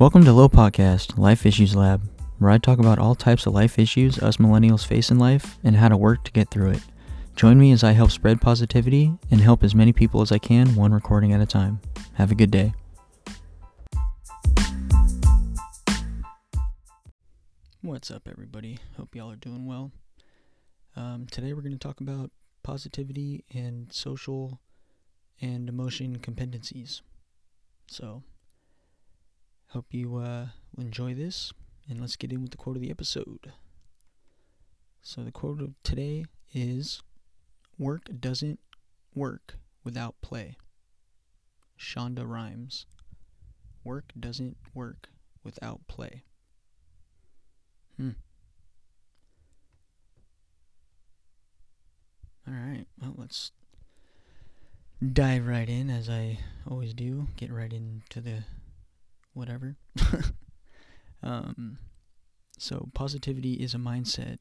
Welcome to Low Podcast, Life Issues Lab, where I talk about all types of life issues us millennials face in life and how to work to get through it. Join me as I help spread positivity and help as many people as I can, one recording at a time. Have a good day. What's up, everybody? Hope y'all are doing well. Um, today, we're going to talk about positivity and social and emotion competencies. So, hope you uh, enjoy this, and let's get in with the quote of the episode. So, the quote of today is Work doesn't work without play. Shonda Rhimes. Work doesn't work without play. Hmm. All right. Well, let's dive right in as I always do. Get right into the whatever. um, so positivity is a mindset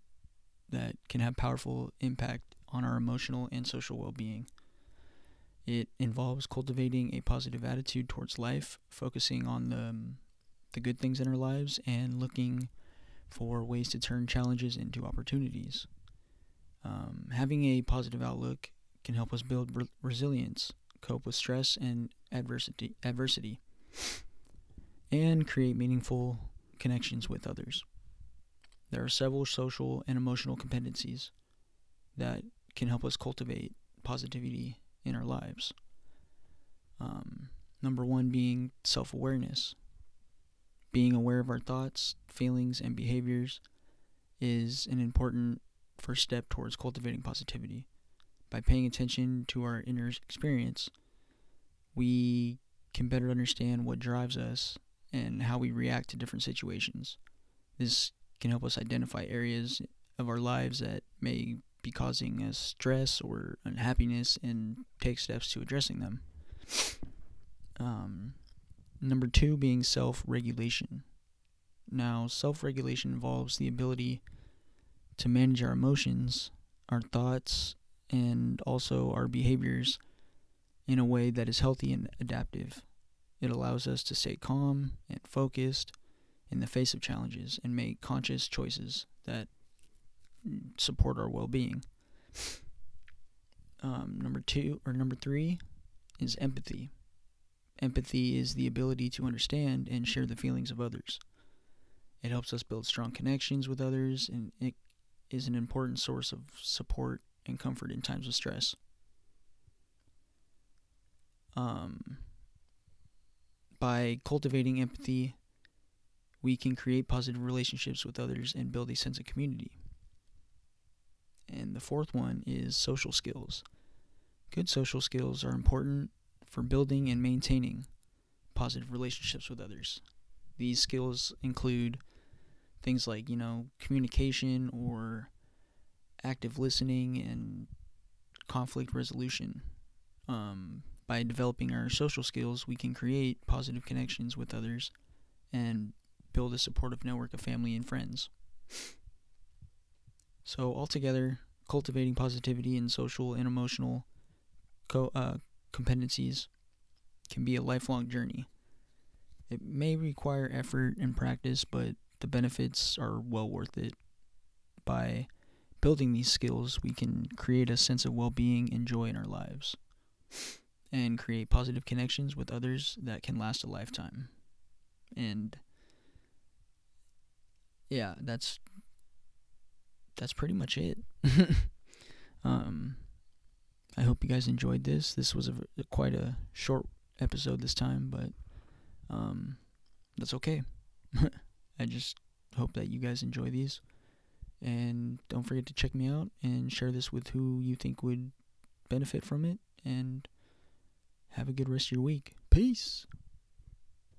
that can have powerful impact on our emotional and social well-being. It involves cultivating a positive attitude towards life, focusing on the the good things in our lives and looking for ways to turn challenges into opportunities. Um, having a positive outlook can help us build re- resilience, cope with stress and adversity, adversity, and create meaningful connections with others. There are several social and emotional competencies that can help us cultivate positivity in our lives. Um, number one being self awareness. Being aware of our thoughts, feelings, and behaviors is an important first step towards cultivating positivity. By paying attention to our inner experience, we can better understand what drives us and how we react to different situations. This can help us identify areas of our lives that may be causing us stress or unhappiness and take steps to addressing them. Um, number two being self regulation. Now, self regulation involves the ability to manage our emotions, our thoughts, and also our behaviors in a way that is healthy and adaptive. It allows us to stay calm and focused in the face of challenges and make conscious choices that support our well being. Um, number two, or number three, is empathy. Empathy is the ability to understand and share the feelings of others. It helps us build strong connections with others, and it is an important source of support and comfort in times of stress. Um, by cultivating empathy, we can create positive relationships with others and build a sense of community. And the fourth one is social skills. Good social skills are important for building and maintaining positive relationships with others. These skills include things like, you know, communication or active listening and conflict resolution. Um, by developing our social skills, we can create positive connections with others and build a supportive network of family and friends. So, altogether, cultivating positivity in social and emotional co- uh, competencies can be a lifelong journey. It may require effort and practice, but the benefits are well worth it. By building these skills, we can create a sense of well being and joy in our lives and create positive connections with others that can last a lifetime. And yeah, that's that's pretty much it. um, I hope you guys enjoyed this. This was a, quite a short episode this time, but um, that's okay. I just hope that you guys enjoy these. And don't forget to check me out and share this with who you think would benefit from it. And have a good rest of your week. Peace.